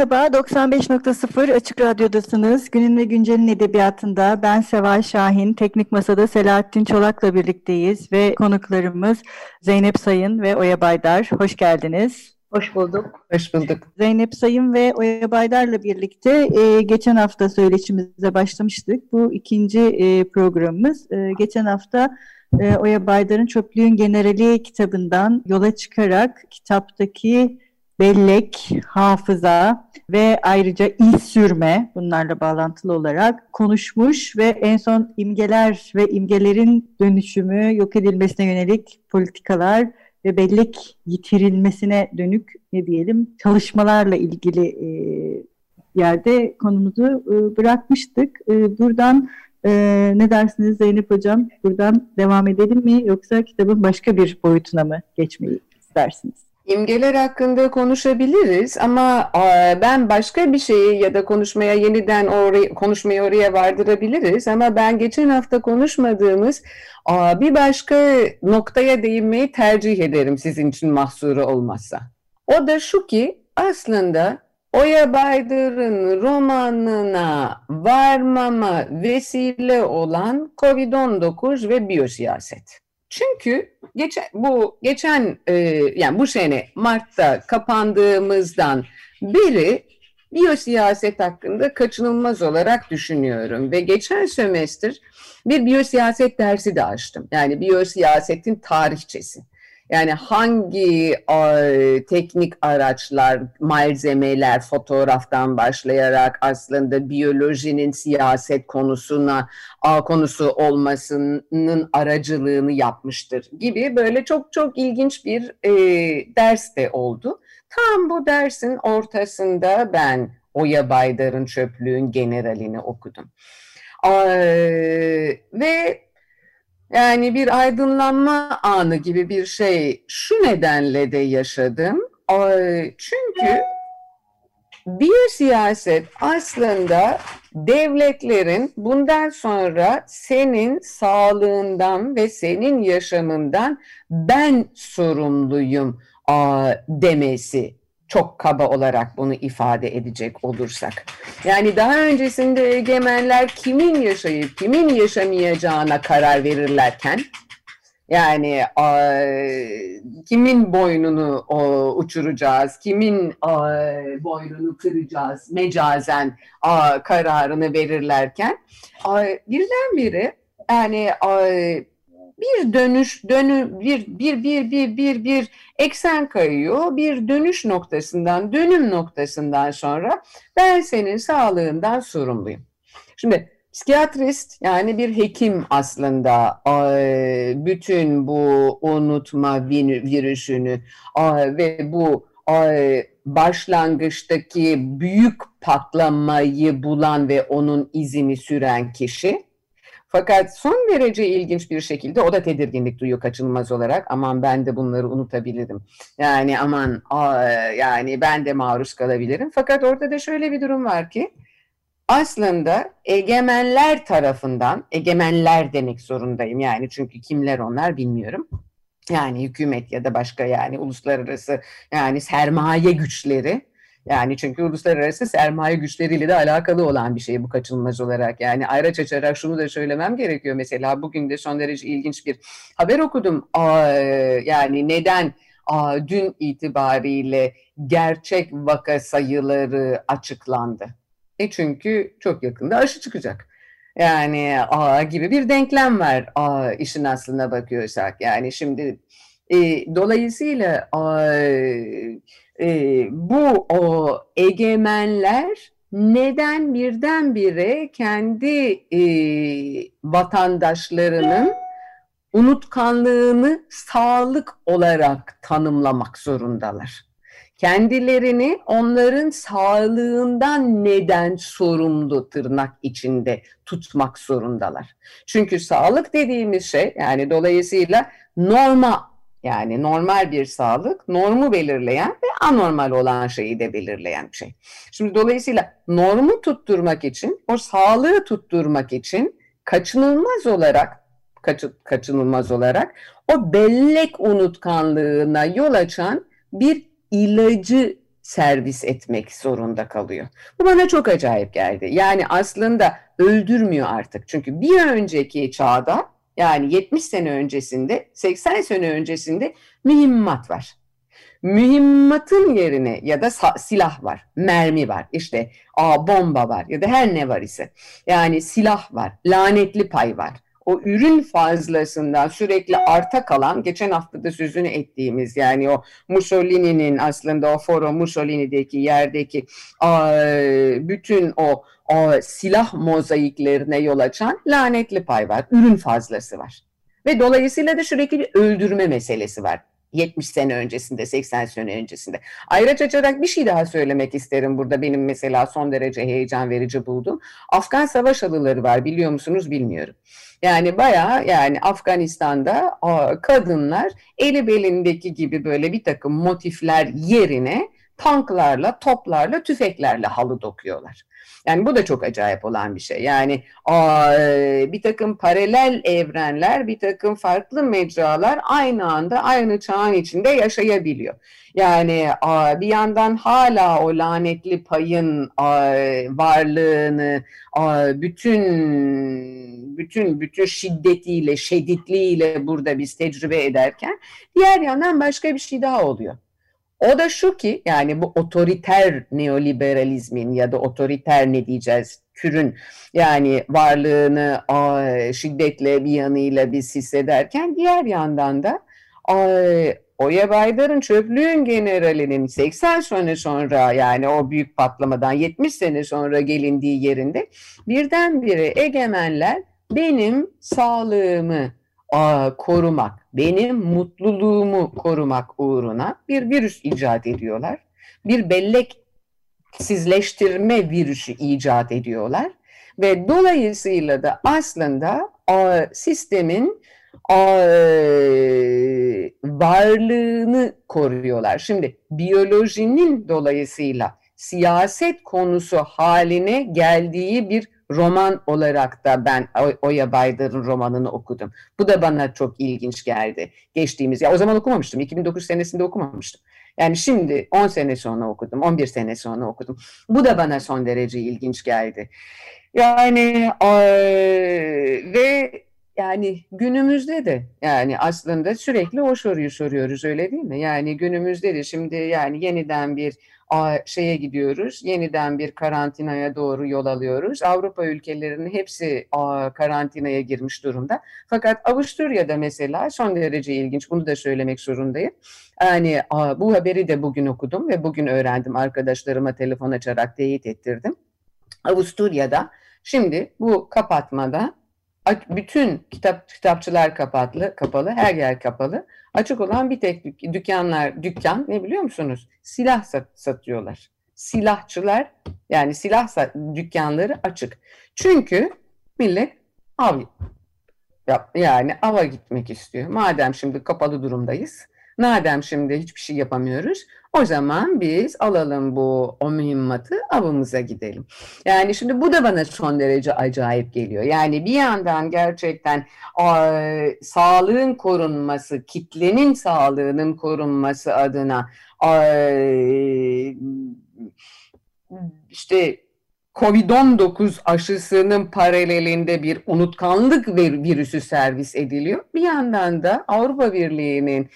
Merhaba, 95.0 Açık Radyo'dasınız. Günün ve Güncel'in edebiyatında ben Seval Şahin, Teknik Masa'da Selahattin Çolak'la birlikteyiz ve konuklarımız Zeynep Sayın ve Oya Baydar. Hoş geldiniz. Hoş bulduk. Hoş bulduk. Zeynep Sayın ve Oya Baydar'la birlikte e, geçen hafta söyleşimize başlamıştık. Bu ikinci e, programımız. E, geçen hafta e, Oya Baydar'ın Çöplüğün Generali kitabından yola çıkarak kitaptaki bellek, hafıza ve ayrıca iz sürme bunlarla bağlantılı olarak konuşmuş ve en son imgeler ve imgelerin dönüşümü, yok edilmesine yönelik politikalar ve bellek yitirilmesine dönük ne diyelim çalışmalarla ilgili e, yerde konumuzu e, bırakmıştık. E, buradan e, ne dersiniz Zeynep Hocam? Buradan devam edelim mi yoksa kitabın başka bir boyutuna mı geçmeyi istersiniz? İmgeler hakkında konuşabiliriz ama ben başka bir şeyi ya da konuşmaya yeniden oraya, konuşmayı oraya vardırabiliriz ama ben geçen hafta konuşmadığımız bir başka noktaya değinmeyi tercih ederim sizin için mahsuru olmazsa. O da şu ki aslında Oya Baydır'ın romanına varmama vesile olan Covid-19 ve biyosiyaset. Çünkü geçen bu geçen e, yani bu sene Mart'ta kapandığımızdan beri biyosiyaset hakkında kaçınılmaz olarak düşünüyorum ve geçen sömestr bir biyosiyaset dersi de açtım. Yani biyosiyasetin tarihçesi. Yani hangi e, teknik araçlar, malzemeler, fotoğraftan başlayarak aslında biyolojinin siyaset konusuna a, konusu olmasının aracılığını yapmıştır gibi böyle çok çok ilginç bir e, ders de oldu. Tam bu dersin ortasında ben Oya Baydar'ın Çöplüğün Generalini okudum. E, ve yani bir aydınlanma anı gibi bir şey şu nedenle de yaşadım. Çünkü bir siyaset aslında devletlerin bundan sonra senin sağlığından ve senin yaşamından ben sorumluyum demesi çok kaba olarak bunu ifade edecek olursak. Yani daha öncesinde egemenler kimin yaşayıp kimin yaşamayacağına karar verirlerken yani a, kimin boynunu o, uçuracağız, kimin a, boynunu kıracağız mecazen a, kararını verirlerken a, birdenbire yani a, bir dönüş dönü bir bir bir bir bir bir eksen kayıyor. Bir dönüş noktasından, dönüm noktasından sonra ben senin sağlığından sorumluyum. Şimdi psikiyatrist yani bir hekim aslında bütün bu unutma virüsünü ve bu başlangıçtaki büyük patlamayı bulan ve onun izini süren kişi fakat son derece ilginç bir şekilde o da tedirginlik duyuyor kaçınılmaz olarak. Aman ben de bunları unutabilirim. Yani aman aa, yani ben de maruz kalabilirim. Fakat orada da şöyle bir durum var ki aslında egemenler tarafından, egemenler demek zorundayım yani çünkü kimler onlar bilmiyorum. Yani hükümet ya da başka yani uluslararası yani sermaye güçleri yani çünkü uluslararası sermaye güçleriyle de alakalı olan bir şey bu kaçınılmaz olarak. Yani ayrıca açarak şunu da söylemem gerekiyor. Mesela bugün de son derece ilginç bir haber okudum. Aa, yani neden aa, dün itibariyle gerçek vaka sayıları açıklandı? E çünkü çok yakında aşı çıkacak. Yani aa, gibi bir denklem var aa, işin aslına bakıyorsak. Yani şimdi e, dolayısıyla aa, e, bu o egemenler neden birdenbire kendi e, vatandaşlarının unutkanlığını sağlık olarak tanımlamak zorundalar. Kendilerini onların sağlığından neden sorumlu tırnak içinde tutmak zorundalar. Çünkü sağlık dediğimiz şey yani dolayısıyla norma yani normal bir sağlık normu belirleyen ve anormal olan şeyi de belirleyen bir şey. Şimdi dolayısıyla normu tutturmak için, o sağlığı tutturmak için kaçınılmaz olarak kaçı, kaçınılmaz olarak o bellek unutkanlığına yol açan bir ilacı servis etmek zorunda kalıyor. Bu bana çok acayip geldi. Yani aslında öldürmüyor artık. Çünkü bir önceki çağda yani 70 sene öncesinde, 80 sene öncesinde mühimmat var. Mühimmatın yerine ya da silah var, mermi var, işte a, bomba var ya da her ne var ise. Yani silah var, lanetli pay var o ürün fazlasından sürekli arta kalan, geçen hafta da sözünü ettiğimiz yani o Mussolini'nin aslında o Foro Mussolini'deki yerdeki bütün o silah mozaiklerine yol açan lanetli pay var, ürün fazlası var. Ve dolayısıyla da sürekli bir öldürme meselesi var. 70 sene öncesinde, 80 sene öncesinde. Ayrıca açarak bir şey daha söylemek isterim burada benim mesela son derece heyecan verici buldum. Afgan savaş halıları var biliyor musunuz bilmiyorum. Yani bayağı yani Afganistan'da kadınlar eli belindeki gibi böyle bir takım motifler yerine tanklarla, toplarla, tüfeklerle halı dokuyorlar. Yani bu da çok acayip olan bir şey. Yani bir takım paralel evrenler, bir takım farklı mecralar aynı anda aynı çağın içinde yaşayabiliyor. Yani bir yandan hala o lanetli payın varlığını bütün bütün bütün şiddetiyle, şeditliğiyle burada biz tecrübe ederken diğer yandan başka bir şey daha oluyor. O da şu ki yani bu otoriter neoliberalizmin ya da otoriter ne diyeceğiz türün yani varlığını şiddetle bir yanıyla biz hissederken diğer yandan da Oya Baydar'ın çöplüğün generalinin 80 sene sonra yani o büyük patlamadan 70 sene sonra gelindiği yerinde birdenbire egemenler benim sağlığımı korumak, benim mutluluğumu korumak uğruna bir virüs icat ediyorlar. Bir belleksizleştirme virüsü icat ediyorlar. Ve dolayısıyla da aslında sistemin varlığını koruyorlar. Şimdi biyolojinin dolayısıyla siyaset konusu haline geldiği bir roman olarak da ben Oya Baydar'ın romanını okudum. Bu da bana çok ilginç geldi. Geçtiğimiz, ya o zaman okumamıştım. 2009 senesinde okumamıştım. Yani şimdi 10 sene sonra okudum, 11 sene sonra okudum. Bu da bana son derece ilginç geldi. Yani ve yani günümüzde de yani aslında sürekli o soruyu soruyoruz öyle değil mi? Yani günümüzde de şimdi yani yeniden bir şeye gidiyoruz. Yeniden bir karantinaya doğru yol alıyoruz. Avrupa ülkelerinin hepsi karantinaya girmiş durumda. Fakat Avusturya'da mesela son derece ilginç. Bunu da söylemek zorundayım. Yani bu haberi de bugün okudum ve bugün öğrendim. Arkadaşlarıma telefon açarak teyit ettirdim. Avusturya'da şimdi bu kapatmada bütün kitap kitapçılar kapalı, kapalı, her yer kapalı. Açık olan bir tek dükkanlar, dükkan ne biliyor musunuz? Silah sat, satıyorlar. Silahçılar yani silah dükkanları açık. Çünkü millet av yani ava gitmek istiyor. Madem şimdi kapalı durumdayız, madem şimdi hiçbir şey yapamıyoruz, o zaman biz alalım bu o mühimmatı avımıza gidelim. Yani şimdi bu da bana son derece acayip geliyor. Yani bir yandan gerçekten e, sağlığın korunması, kitlenin sağlığının korunması adına e, işte Covid-19 aşısının paralelinde bir unutkanlık virüsü servis ediliyor. Bir yandan da Avrupa Birliği'nin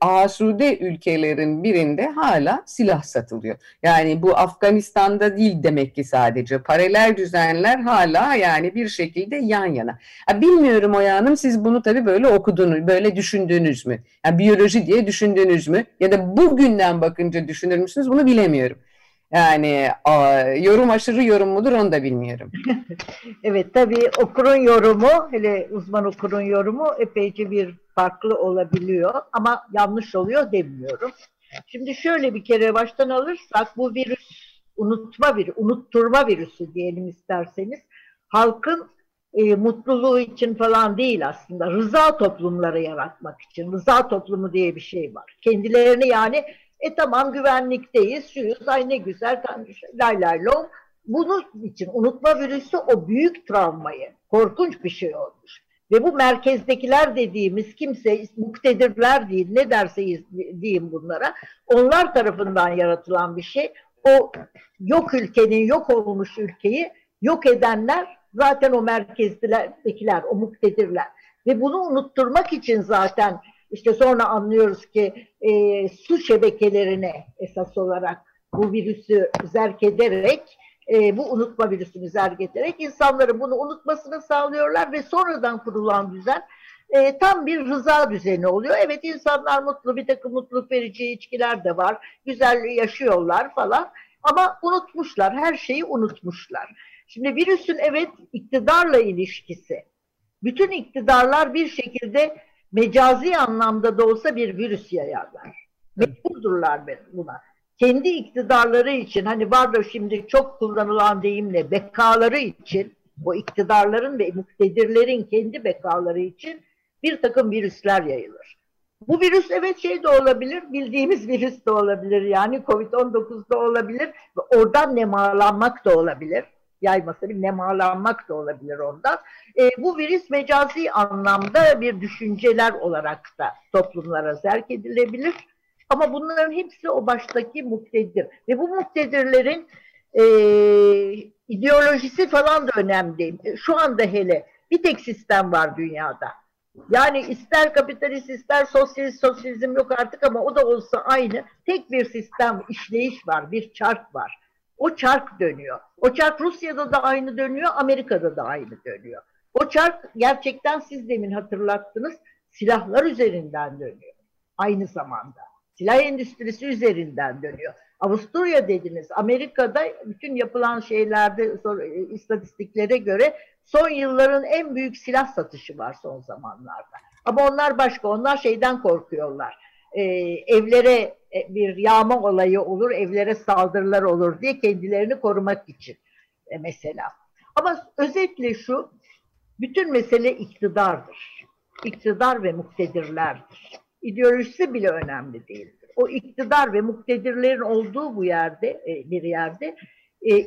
asude ülkelerin birinde hala silah satılıyor. Yani bu Afganistan'da değil demek ki sadece. Paralel düzenler hala yani bir şekilde yan yana. Ya bilmiyorum o yanım siz bunu tabii böyle okudunuz, böyle düşündünüz mü? Yani biyoloji diye düşündünüz mü? Ya da bugünden bakınca düşünür müsünüz? Bunu bilemiyorum. Yani a, yorum aşırı yorum mudur onu da bilmiyorum. evet tabii okurun yorumu, hele uzman okurun yorumu epeyce bir farklı olabiliyor ama yanlış oluyor demiyorum. Şimdi şöyle bir kere baştan alırsak bu virüs unutma bir unutturma virüsü diyelim isterseniz halkın e, mutluluğu için falan değil aslında rıza toplumları yaratmak için rıza toplumu diye bir şey var. Kendilerini yani e tamam güvenlikteyiz, şuyuz, ay ne güzel, lay lay lom. Bunun için unutma virüsü o büyük travmayı, korkunç bir şey olmuş. Ve bu merkezdekiler dediğimiz kimse, muktedirler değil, ne derse diyeyim bunlara, onlar tarafından yaratılan bir şey. O yok ülkenin, yok olmuş ülkeyi yok edenler zaten o merkezdekiler, o muktedirler. Ve bunu unutturmak için zaten işte sonra anlıyoruz ki e, su şebekelerine esas olarak bu virüsü zerk ederek e, bu unutma virüsünü zerk ederek insanların bunu unutmasını sağlıyorlar ve sonradan kurulan düzen e, tam bir rıza düzeni oluyor. Evet insanlar mutlu, bir takım mutluluk verici içkiler de var, güzel yaşıyorlar falan ama unutmuşlar, her şeyi unutmuşlar. Şimdi virüsün evet iktidarla ilişkisi, bütün iktidarlar bir şekilde mecazi anlamda da olsa bir virüs yayarlar. Mecburdurlar buna. Kendi iktidarları için hani var da şimdi çok kullanılan deyimle bekaları için o iktidarların ve muktedirlerin kendi bekaları için bir takım virüsler yayılır. Bu virüs evet şey de olabilir, bildiğimiz virüs de olabilir yani Covid-19 da olabilir ve oradan nemalanmak da olabilir yaymasa bir nemalanmak da olabilir ondan. E, bu virüs mecazi anlamda bir düşünceler olarak da toplumlara zerk edilebilir. Ama bunların hepsi o baştaki muktedir. Ve bu muktedirlerin e, ideolojisi falan da önemli. E, şu anda hele bir tek sistem var dünyada. Yani ister kapitalist ister sosyalist sosyalizm yok artık ama o da olsa aynı. Tek bir sistem işleyiş var, bir çark var. O çark dönüyor. O çark Rusya'da da aynı dönüyor, Amerika'da da aynı dönüyor. O çark gerçekten siz demin hatırlattınız, silahlar üzerinden dönüyor. Aynı zamanda. Silah endüstrisi üzerinden dönüyor. Avusturya dediniz. Amerika'da bütün yapılan şeylerde istatistiklere göre son yılların en büyük silah satışı var son zamanlarda. Ama onlar başka. Onlar şeyden korkuyorlar. Ee, evlere e, bir yağma olayı olur, evlere saldırılar olur diye kendilerini korumak için e, mesela. Ama özetle şu, bütün mesele iktidardır. İktidar ve muktedirlerdir. İdeolojisi bile önemli değildir. O iktidar ve muktedirlerin olduğu bu yerde, e, bir yerde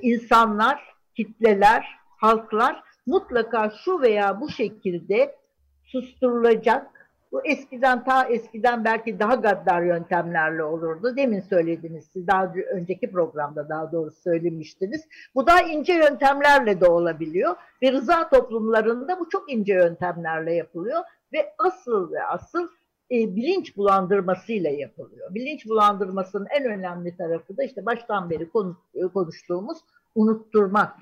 insanlar, kitleler, halklar mutlaka şu veya bu şekilde susturulacak, bu eskiden ta eskiden belki daha gaddar yöntemlerle olurdu. Demin söylediniz siz daha önceki programda daha doğrusu söylemiştiniz. Bu daha ince yöntemlerle de olabiliyor ve rıza toplumlarında bu çok ince yöntemlerle yapılıyor ve asıl ve asıl e, bilinç bulandırmasıyla yapılıyor. Bilinç bulandırmasının en önemli tarafı da işte baştan beri konuştuğumuz unutturmak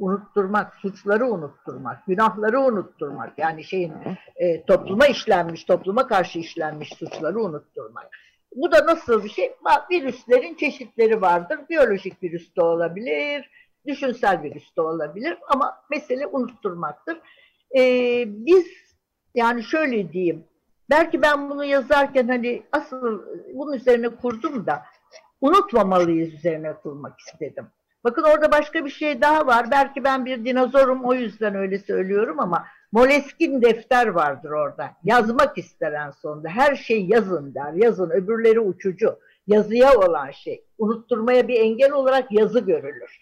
unutturmak, suçları unutturmak, günahları unutturmak. Yani şeyin e, topluma işlenmiş, topluma karşı işlenmiş suçları unutturmak. Bu da nasıl bir şey? Virüslerin çeşitleri vardır. Biyolojik virüs de olabilir, düşünsel virüs de olabilir ama mesele unutturmaktır. Ee, biz yani şöyle diyeyim, belki ben bunu yazarken hani asıl bunun üzerine kurdum da unutmamalıyız üzerine kurmak istedim. Bakın orada başka bir şey daha var. Belki ben bir dinozorum o yüzden öyle söylüyorum ama Moleskin defter vardır orada. Yazmak istenen sonunda. Her şey yazın der. Yazın. Öbürleri uçucu. Yazıya olan şey. Unutturmaya bir engel olarak yazı görülür.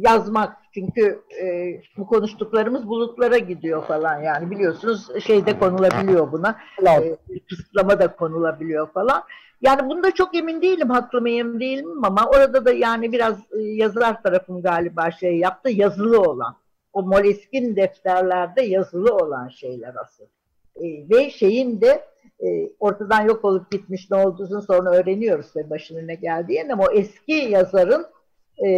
Yazmak. Çünkü e, bu konuştuklarımız bulutlara gidiyor falan yani biliyorsunuz şeyde konulabiliyor buna. E, kısıtlama da konulabiliyor falan. Yani bunda çok emin değilim haklı mıyım değil mi ama orada da yani biraz e, yazılar tarafım galiba şey yaptı yazılı olan. O Moleskine defterlerde yazılı olan şeyler asıl. E, ve şeyin de e, ortadan yok olup gitmiş ne olduğunu sonra öğreniyoruz ve başına ne geldiğini ama o eski yazarın e,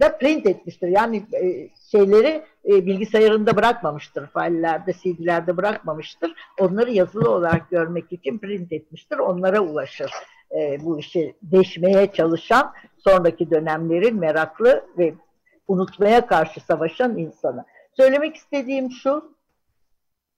da print etmiştir. Yani e, şeyleri e, bilgisayarında bırakmamıştır. Faillerde, CD'lerde bırakmamıştır. Onları yazılı olarak görmek için print etmiştir. Onlara ulaşır. E, bu işi deşmeye çalışan sonraki dönemlerin meraklı ve unutmaya karşı savaşan insanı. Söylemek istediğim şu,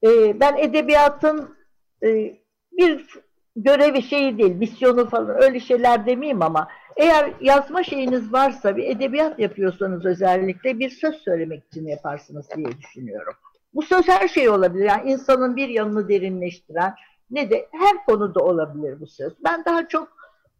e, ben edebiyatın e, bir görevi şeyi değil, misyonu falan öyle şeyler demeyeyim ama eğer yazma şeyiniz varsa bir edebiyat yapıyorsanız özellikle bir söz söylemek için yaparsınız diye düşünüyorum. Bu söz her şey olabilir. Yani insanın bir yanını derinleştiren ne de her konuda olabilir bu söz. Ben daha çok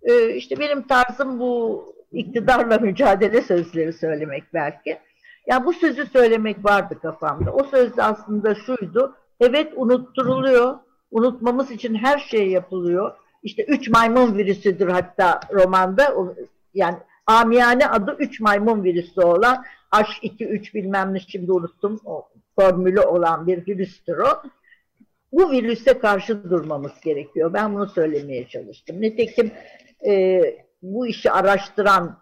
e, işte benim tarzım bu iktidarla mücadele sözleri söylemek belki. Ya yani bu sözü söylemek vardı kafamda. O söz aslında şuydu. Evet unutturuluyor. Unutmamız için her şey yapılıyor. İşte üç maymun virüsüdür hatta romanda. Yani amiyane adı üç maymun virüsü olan H2-3 bilmem ne şimdi unuttum o formülü olan bir virüstür o. Bu virüse karşı durmamız gerekiyor. Ben bunu söylemeye çalıştım. Nitekim e, bu işi araştıran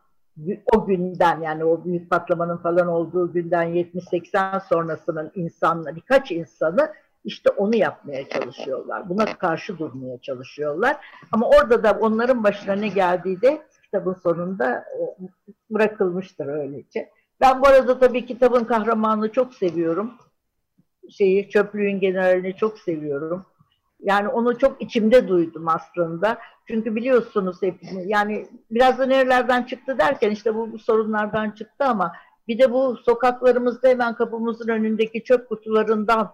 o günden yani o büyük patlamanın falan olduğu günden 70-80 sonrasının insanları, birkaç insanı işte onu yapmaya çalışıyorlar. Buna karşı durmaya çalışıyorlar. Ama orada da onların başına ne geldiği de kitabın sonunda e, bırakılmıştır öylece. Ben bu arada tabii kitabın kahramanını çok seviyorum. Şeyi çöplüğün generalini çok seviyorum. Yani onu çok içimde duydum aslında. Çünkü biliyorsunuz hepimiz yani biraz da nerelerden çıktı derken işte bu, bu sorunlardan çıktı ama bir de bu sokaklarımızda hemen kapımızın önündeki çöp kutularından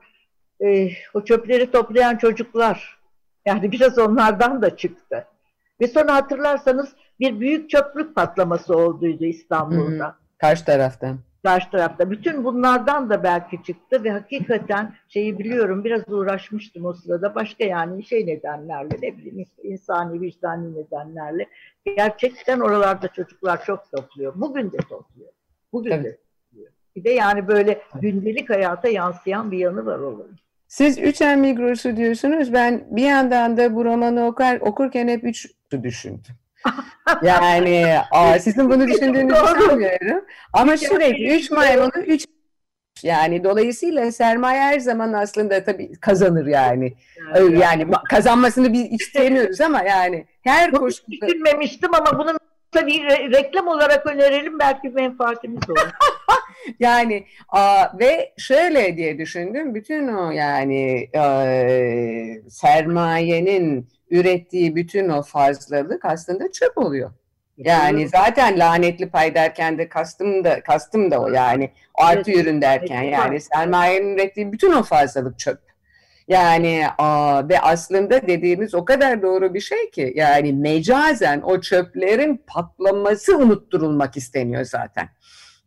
e, o çöpleri toplayan çocuklar yani biraz onlardan da çıktı. Ve sonra hatırlarsanız bir büyük çöplük patlaması olduydu İstanbul'da. Hı hı. Karşı tarafta. Karşı tarafta. Bütün bunlardan da belki çıktı ve hakikaten şeyi biliyorum biraz uğraşmıştım o sırada. Başka yani şey nedenlerle ne bileyim insani vicdani nedenlerle. Gerçekten oralarda çocuklar çok topluyor. Bugün de topluyor. Bugün Tabii. de topluyor. Bir de yani böyle gündelik hayata yansıyan bir yanı var olayın. Siz üç Migros'u diyorsunuz. Ben bir yandan da bu romanı okar, okurken hep üç düşündüm. yani aa, sizin bunu düşündüğünüzü sanmıyorum. Ama sürekli üç maymunu üç yani dolayısıyla sermaye her zaman aslında tabii kazanır yani. Yani, yani kazanmasını biz istemiyoruz ama yani her koşulda. Düşünmemiştim ama bunun tabii reklam olarak önerelim belki menfaatimiz olur. yani a, ve şöyle diye düşündüm bütün o yani e, sermayenin ürettiği bütün o fazlalık aslında çöp oluyor. Yani zaten lanetli pay derken de kastım da kastım da o yani artı evet. ürün derken yani sermayenin ürettiği bütün o fazlalık çöp. Yani a, ve aslında dediğimiz o kadar doğru bir şey ki yani mecazen o çöplerin patlaması unutturulmak isteniyor zaten.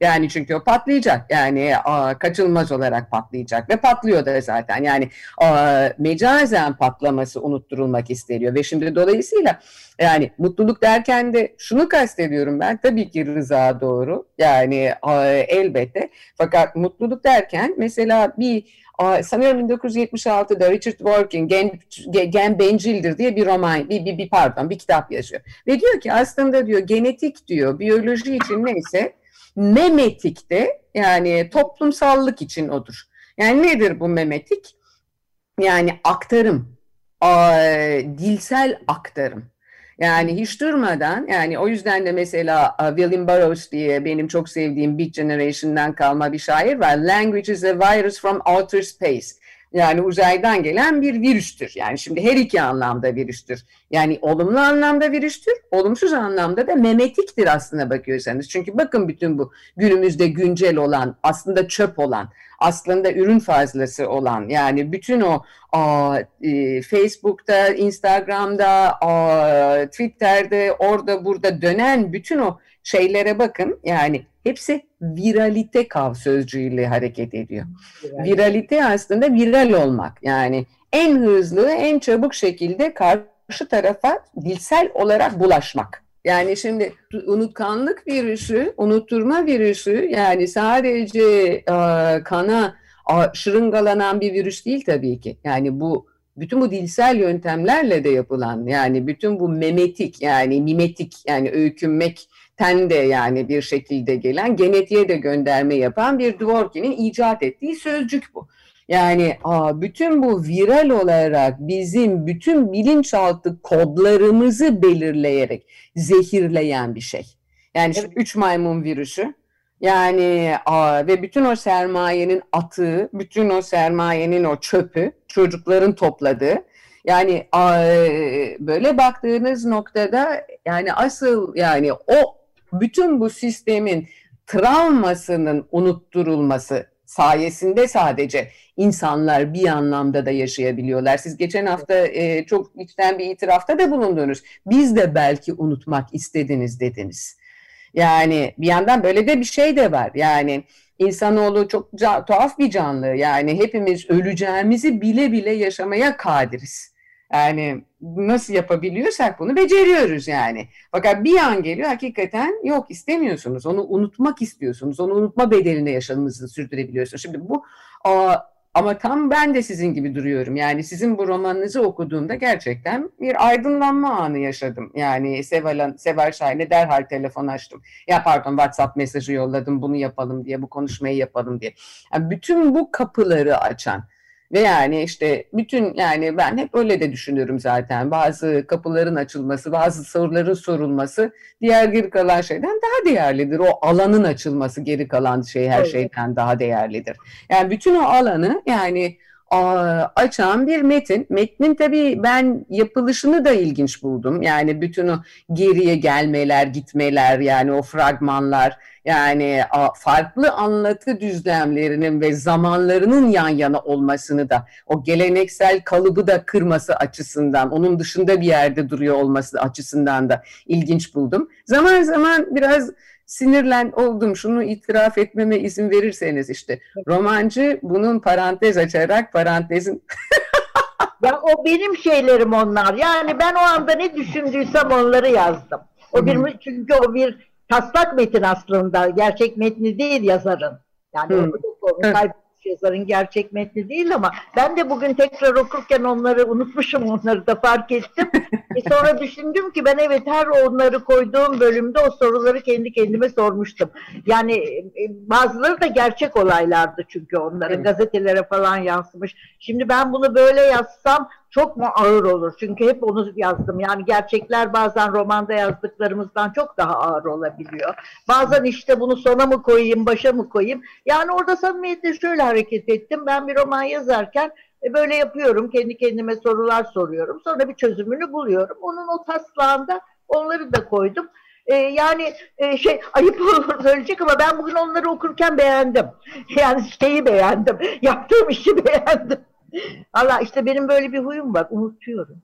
Yani çünkü o patlayacak. Yani a, kaçılmaz olarak patlayacak ve patlıyor da zaten. Yani a, mecazen patlaması unutturulmak isteniyor ve şimdi dolayısıyla yani mutluluk derken de şunu kastediyorum ben tabii ki rıza doğru. Yani a, elbette fakat mutluluk derken mesela bir sanıyorum 1976'da Richard Dworkin Gen, Gen Bencildir diye bir roman, bir, bir, bir pardon bir kitap yazıyor. Ve diyor ki aslında diyor genetik diyor biyoloji için neyse memetik de yani toplumsallık için odur. Yani nedir bu memetik? Yani aktarım, dilsel aktarım. Yani hiç durmadan yani o yüzden de mesela William Burroughs diye benim çok sevdiğim Beat Generation'dan kalma bir şair var. Language is a virus from outer space. Yani uzaydan gelen bir virüstür. Yani şimdi her iki anlamda virüstür. Yani olumlu anlamda virüstür, olumsuz anlamda da memetiktir aslında bakıyorsanız. Çünkü bakın bütün bu günümüzde güncel olan, aslında çöp olan, aslında ürün fazlası olan yani bütün o a, e, Facebook'ta, Instagram'da, a, Twitter'de, orada burada dönen bütün o şeylere bakın. Yani hepsi viralite kav sözcüğüyle hareket ediyor. Evet. Viralite aslında viral olmak. Yani en hızlı, en çabuk şekilde karşı tarafa dilsel olarak bulaşmak. Yani şimdi unutkanlık virüsü, unutturma virüsü yani sadece e, kana e, şırıngalanan bir virüs değil tabii ki. Yani bu bütün bu dilsel yöntemlerle de yapılan yani bütün bu memetik yani mimetik yani öykünmek ten de yani bir şekilde gelen genetiğe de gönderme yapan bir Dworkin'in icat ettiği sözcük bu. Yani aa, bütün bu viral olarak bizim bütün bilinçaltı kodlarımızı belirleyerek zehirleyen bir şey. Yani evet. üç maymun virüsü. Yani a, ve bütün o sermayenin atığı, bütün o sermayenin o çöpü, çocukların topladığı. Yani a, böyle baktığınız noktada yani asıl yani o bütün bu sistemin travmasının unutturulması sayesinde sadece insanlar bir anlamda da yaşayabiliyorlar. Siz geçen hafta e, çok içten bir itirafta da bulundunuz. Biz de belki unutmak istediniz dediniz. Yani bir yandan böyle de bir şey de var. Yani insanoğlu çok tuhaf bir canlı. Yani hepimiz öleceğimizi bile bile yaşamaya kadiriz. Yani nasıl yapabiliyorsak bunu beceriyoruz yani. Fakat bir an geliyor hakikaten yok istemiyorsunuz. Onu unutmak istiyorsunuz. Onu unutma bedelinde yaşamınızı sürdürebiliyorsunuz. Şimdi bu ama tam ben de sizin gibi duruyorum. Yani sizin bu romanınızı okuduğumda gerçekten bir aydınlanma anı yaşadım. Yani Seval, Seval Şahin'e derhal telefon açtım. Ya pardon WhatsApp mesajı yolladım bunu yapalım diye, bu konuşmayı yapalım diye. Yani bütün bu kapıları açan, ve yani işte bütün yani ben hep öyle de düşünüyorum zaten. Bazı kapıların açılması, bazı soruların sorulması diğer geri kalan şeyden daha değerlidir. O alanın açılması geri kalan şey her evet. şeyden daha değerlidir. Yani bütün o alanı yani açan bir metin. Metnin tabii ben yapılışını da ilginç buldum. Yani bütün o geriye gelmeler, gitmeler yani o fragmanlar yani farklı anlatı düzlemlerinin ve zamanlarının yan yana olmasını da o geleneksel kalıbı da kırması açısından onun dışında bir yerde duruyor olması açısından da ilginç buldum. Zaman zaman biraz sinirlen oldum şunu itiraf etmeme izin verirseniz işte romancı bunun parantez açarak parantezin ya o benim şeylerim onlar. Yani ben o anda ne düşündüysem onları yazdım. O bir çünkü o bir taslak metin aslında. Gerçek metni değil yazarın. Yani hmm. o, evet yazarın gerçek metni değil ama ben de bugün tekrar okurken onları unutmuşum onları da fark ettim. e sonra düşündüm ki ben evet her onları koyduğum bölümde o soruları kendi kendime sormuştum. Yani e, bazıları da gerçek olaylardı çünkü onların evet. gazetelere falan yansımış. Şimdi ben bunu böyle yazsam çok mu ağır olur? Çünkü hep onu yazdım. Yani gerçekler bazen romanda yazdıklarımızdan çok daha ağır olabiliyor. Bazen işte bunu sona mı koyayım, başa mı koyayım? Yani orada samimiyetle şöyle hareket ettim. Ben bir roman yazarken e, böyle yapıyorum. Kendi kendime sorular soruyorum. Sonra bir çözümünü buluyorum. Onun o taslağında onları da koydum. Ee, yani e, şey ayıp olur söyleyecek ama ben bugün onları okurken beğendim. Yani şeyi beğendim. Yaptığım işi beğendim. Allah işte benim böyle bir huyum var. Unutuyorum.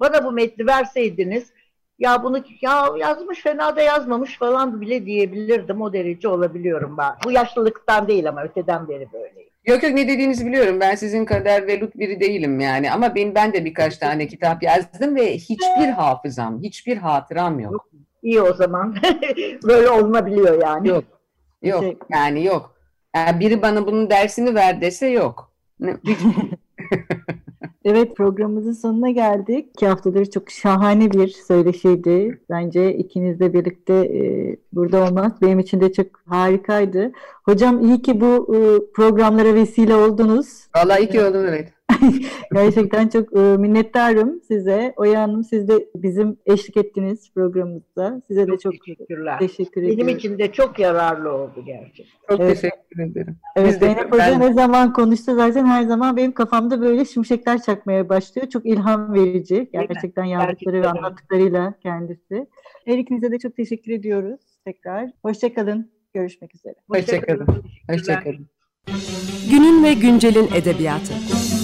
Bana bu metni verseydiniz ya bunu ya yazmış fena da yazmamış falan bile diyebilirdim. O derece olabiliyorum ben. Bu yaşlılıktan değil ama öteden beri böyleyim. Yok yok ne dediğinizi biliyorum. Ben sizin kadar velut biri değilim yani. Ama ben, ben de birkaç tane kitap yazdım ve hiçbir hafızam, hiçbir hatıram yok. İyi o zaman. Böyle olunabiliyor yani. Yok. Yok şey... yani yok. Yani biri bana bunun dersini ver dese yok. evet programımızın sonuna geldik. İki haftadır çok şahane bir söyleşiydi. Bence ikiniz de birlikte e, burada olmak benim için de çok harikaydı. Hocam iyi ki bu e, programlara vesile oldunuz. Vallahi iyi ki oldum evet. Gerçekten çok e, minnettarım size. Oya Hanım siz de bizim eşlik ettiniz programımızda. Size çok de çok teşekkürler. teşekkür ederim. Benim için de çok yararlı oldu gerçekten. Çok evet. teşekkür ederim. Evet, Zeynep Hoca ben... ne zaman konuştu zaten her zaman benim kafamda böyle şimşekler çakmaya başlıyor. Çok ilham verici. Gerçekten yazdıkları ve anlattıklarıyla kendisi. Her ikinize de çok teşekkür ediyoruz tekrar. Hoşçakalın. Görüşmek üzere. Hoşçakalın. Hoşçakalın. Günün ve güncelin edebiyatı.